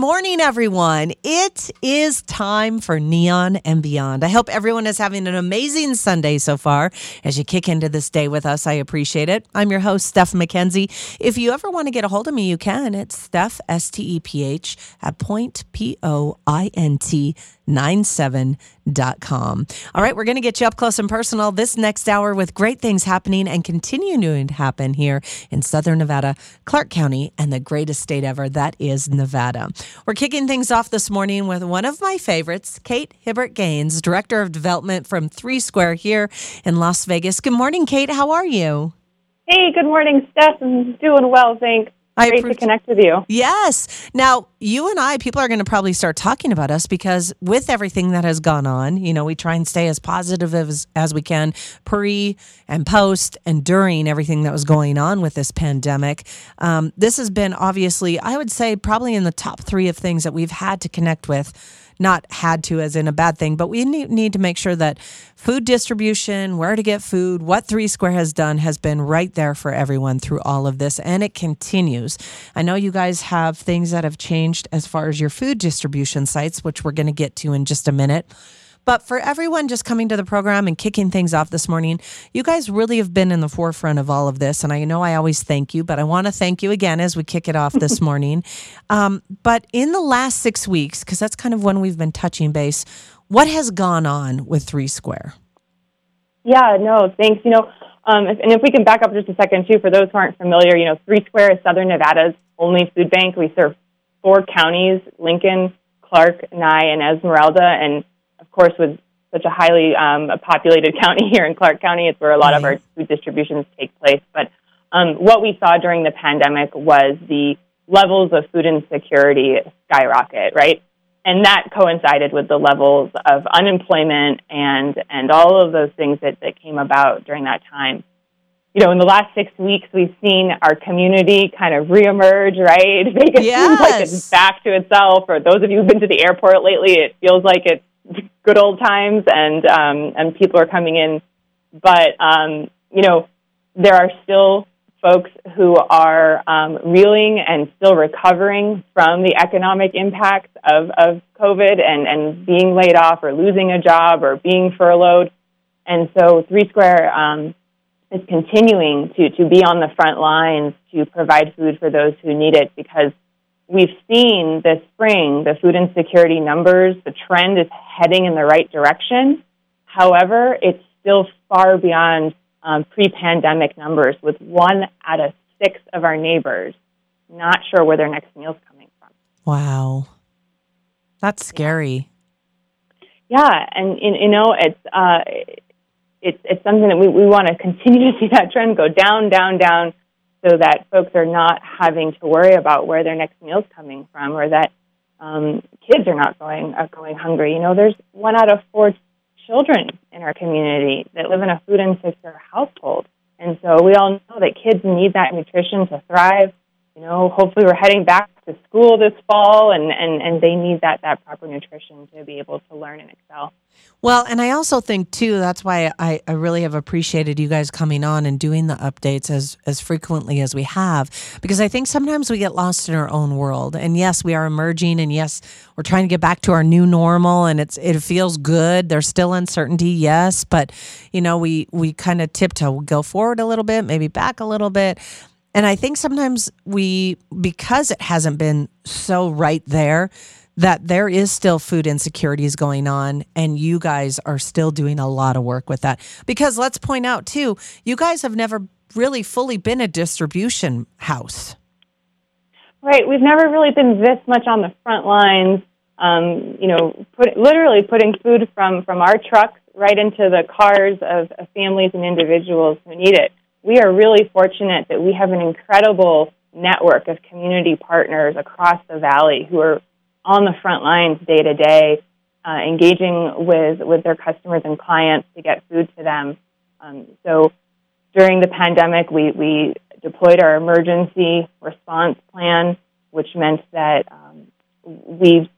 morning, everyone. It is time for Neon and Beyond. I hope everyone is having an amazing Sunday so far as you kick into this day with us. I appreciate it. I'm your host, Steph McKenzie. If you ever want to get a hold of me, you can. It's Steph, S T E P H, at point, P O I N T 97.com. All right, we're going to get you up close and personal this next hour with great things happening and continuing to happen here in Southern Nevada, Clark County, and the greatest state ever that is Nevada. We're kicking things off this morning with one of my favorites, Kate Hibbert Gaines, Director of Development from Three Square here in Las Vegas. Good morning, Kate. How are you? Hey, good morning, Steph. I'm doing well, thanks. I Great to connect with you. Yes. Now, you and I, people are going to probably start talking about us because with everything that has gone on, you know, we try and stay as positive as, as we can pre and post and during everything that was going on with this pandemic. Um, this has been obviously, I would say, probably in the top three of things that we've had to connect with not had to as in a bad thing, but we need, to make sure that food distribution, where to get food, what Three Square has done has been right there for everyone through all of this, and it continues. I know you guys have things that have changed as far as your food distribution sites, which we're going to get to in just a minute. But for everyone just coming to the program and kicking things off this morning, you guys really have been in the forefront of all of this. And I know I always thank you, but I want to thank you again as we kick it off this morning. Um, but in the last six weeks, because that's kind of when we've been touching base, what has gone on with Three Square? Yeah, no, thanks. You know, um, and if we can back up just a second too, for those who aren't familiar, you know, Three Square is Southern Nevada's only food bank. We serve four counties: Lincoln, Clark, Nye, and Esmeralda. And of course, with such a highly um, populated county here in Clark County, it's where a lot of our food distributions take place. But um, what we saw during the pandemic was the levels of food insecurity skyrocket, right? And that coincided with the levels of unemployment and and all of those things that, that came about during that time. You know, in the last six weeks, we've seen our community kind of reemerge, right? Vegas yes. seems like it's back to itself. For those of you who've been to the airport lately, it feels like it's good old times and um, and people are coming in. But um, you know, there are still folks who are um, reeling and still recovering from the economic impacts of, of COVID and, and being laid off or losing a job or being furloughed. And so Three Square um, is continuing to, to be on the front lines to provide food for those who need it because we've seen this spring the food insecurity numbers, the trend is heading in the right direction. However, it's still far beyond um, pre pandemic numbers, with one out of six of our neighbors not sure where their next meal's coming from. Wow. That's scary. Yeah, yeah and, and, you know, it's, uh, it's, it's something that we, we want to continue to see that trend go down, down, down so that folks are not having to worry about where their next meal's coming from or that um, kids are not going are going hungry. You know, there's one out of four children in our community that live in a food insecure household, and so we all know that kids need that nutrition to thrive. You know, hopefully we're heading back to school this fall, and, and, and they need that, that proper nutrition to be able to learn and excel. Well, and I also think too that's why I, I really have appreciated you guys coming on and doing the updates as as frequently as we have because I think sometimes we get lost in our own world. And yes, we are emerging and yes, we're trying to get back to our new normal and it's it feels good. There's still uncertainty, yes, but you know, we we kind of tiptoe, go forward a little bit, maybe back a little bit. And I think sometimes we because it hasn't been so right there, that there is still food insecurities going on and you guys are still doing a lot of work with that. Because let's point out too you guys have never really fully been a distribution house. Right. We've never really been this much on the front lines um, you know put, literally putting food from from our trucks right into the cars of, of families and individuals who need it we are really fortunate that we have an incredible network of community partners across the valley who are on the front lines day to day, uh, engaging with, with their customers and clients to get food to them. Um, so during the pandemic, we, we deployed our emergency response plan, which meant that um, we've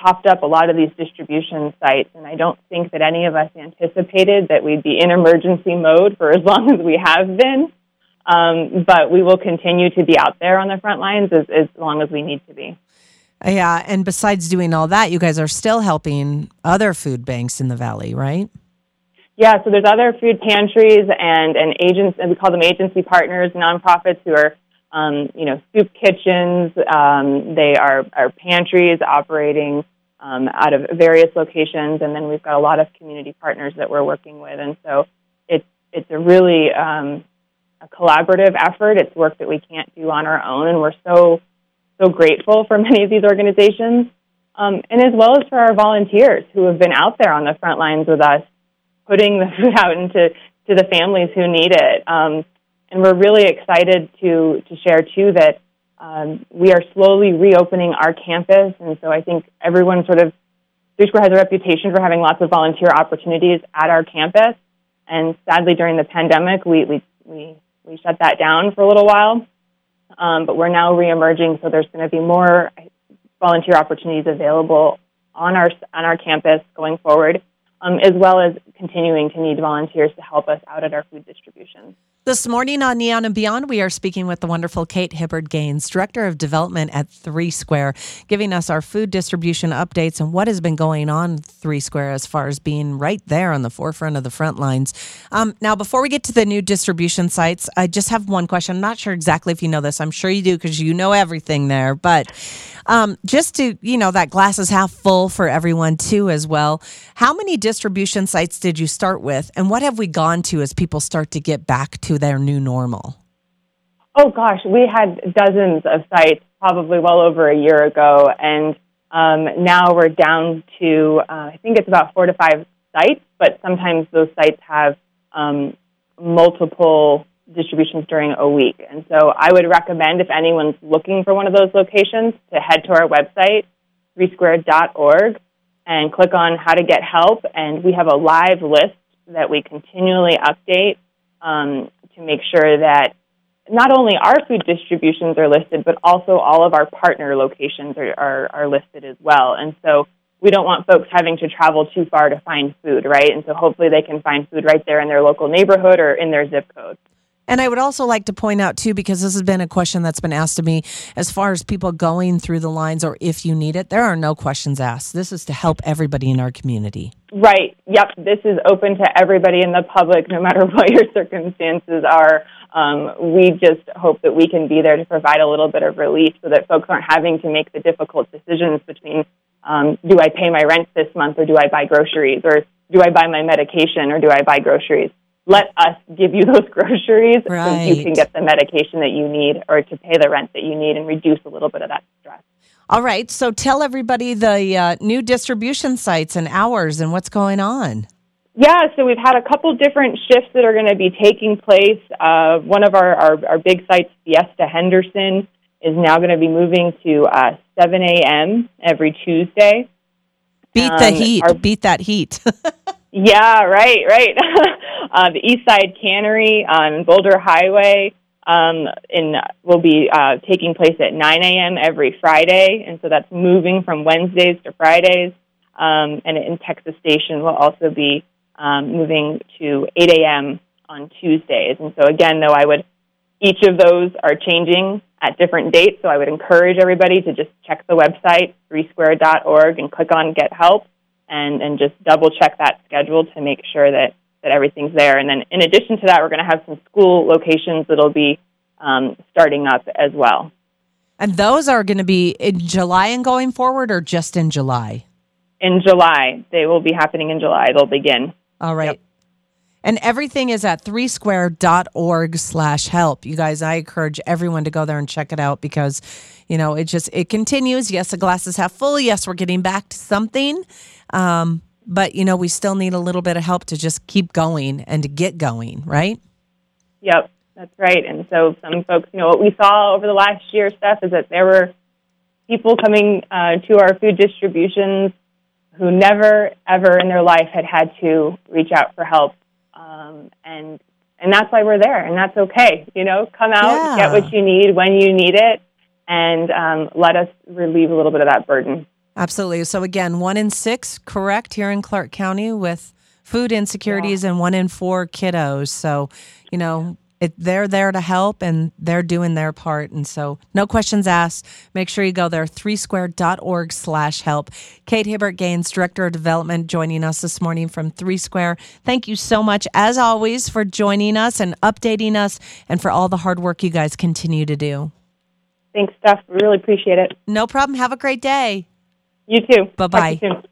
popped up a lot of these distribution sites, and I don't think that any of us anticipated that we'd be in emergency mode for as long as we have been. Um, but we will continue to be out there on the front lines as, as long as we need to be. Yeah, and besides doing all that, you guys are still helping other food banks in the valley, right? Yeah, so there's other food pantries and and agents, and we call them agency partners, nonprofits who are, um, you know, soup kitchens. Um, they are are pantries operating um, out of various locations, and then we've got a lot of community partners that we're working with, and so it's it's a really um, a collaborative effort. It's work that we can't do on our own, and we're so so grateful for many of these organizations, um, and as well as for our volunteers who have been out there on the front lines with us, putting the food out into to the families who need it. Um, and we're really excited to to share too that um, we are slowly reopening our campus, and so I think everyone sort of Square has a reputation for having lots of volunteer opportunities at our campus. And sadly, during the pandemic, we we we, we shut that down for a little while. Um, but we're now reemerging, so there's going to be more volunteer opportunities available on our on our campus going forward, um, as well as continuing to need volunteers to help us out at our food distribution. This morning on Neon and Beyond, we are speaking with the wonderful Kate Hibbard Gaines, Director of Development at Three Square, giving us our food distribution updates and what has been going on Three Square as far as being right there on the forefront of the front lines. Um, now, before we get to the new distribution sites, I just have one question. I'm not sure exactly if you know this. I'm sure you do because you know everything there. But um, just to, you know, that glass is half full for everyone too, as well. How many distribution sites did you start with? And what have we gone to as people start to get back to their new normal? Oh gosh, we had dozens of sites probably well over a year ago, and um, now we're down to uh, I think it's about four to five sites, but sometimes those sites have um, multiple distributions during a week. And so I would recommend if anyone's looking for one of those locations to head to our website, threesquare.org, and click on how to get help. And we have a live list that we continually update um, to make sure that not only our food distributions are listed, but also all of our partner locations are, are, are listed as well. And so we don't want folks having to travel too far to find food, right? And so hopefully they can find food right there in their local neighborhood or in their zip code. And I would also like to point out, too, because this has been a question that's been asked of me as far as people going through the lines or if you need it, there are no questions asked. This is to help everybody in our community. Right. Yep. This is open to everybody in the public, no matter what your circumstances are. Um, we just hope that we can be there to provide a little bit of relief so that folks aren't having to make the difficult decisions between um, do I pay my rent this month or do I buy groceries or do I buy my medication or do I buy groceries? Let us give you those groceries right. so you can get the medication that you need or to pay the rent that you need and reduce a little bit of that stress. All right. So tell everybody the uh, new distribution sites and hours and what's going on. Yeah, so we've had a couple different shifts that are going to be taking place. Uh, one of our, our, our, big sites, Fiesta Henderson, is now going to be moving to uh, 7 a.m. every Tuesday. Beat the um, heat. Our, Beat that heat. yeah, right, right. Uh, the East Side Cannery on Boulder Highway um, in will be uh, taking place at 9 a.m. every Friday, and so that's moving from Wednesdays to Fridays. Um, and in Texas Station will also be um, moving to 8 a.m. on Tuesdays. And so again, though, I would each of those are changing at different dates. So I would encourage everybody to just check the website, threesquare.org, and click on Get Help, and and just double check that schedule to make sure that that everything's there. And then in addition to that, we're going to have some school locations that'll be um, starting up as well. And those are going to be in July and going forward, or just in July? In July. They will be happening in July. They'll begin. All right. Yep. And everything is at threesquare.org slash help. You guys, I encourage everyone to go there and check it out because, you know, it just, it continues. Yes, the glass is half full. Yes, we're getting back to something. Um, but you know we still need a little bit of help to just keep going and to get going right yep that's right and so some folks you know what we saw over the last year Steph is that there were people coming uh, to our food distributions who never ever in their life had had to reach out for help um, and and that's why we're there and that's okay you know come out yeah. get what you need when you need it and um, let us relieve a little bit of that burden Absolutely. So again, one in six, correct, here in Clark County with food insecurities, yeah. and one in four kiddos. So, you know, it, they're there to help and they're doing their part. And so no questions asked. Make sure you go there, threesquare.org slash help. Kate Hibbert Gaines, Director of Development, joining us this morning from Three Square. Thank you so much, as always, for joining us and updating us and for all the hard work you guys continue to do. Thanks, Steph. Really appreciate it. No problem. Have a great day. You too. Bye bye.